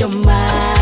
your mind.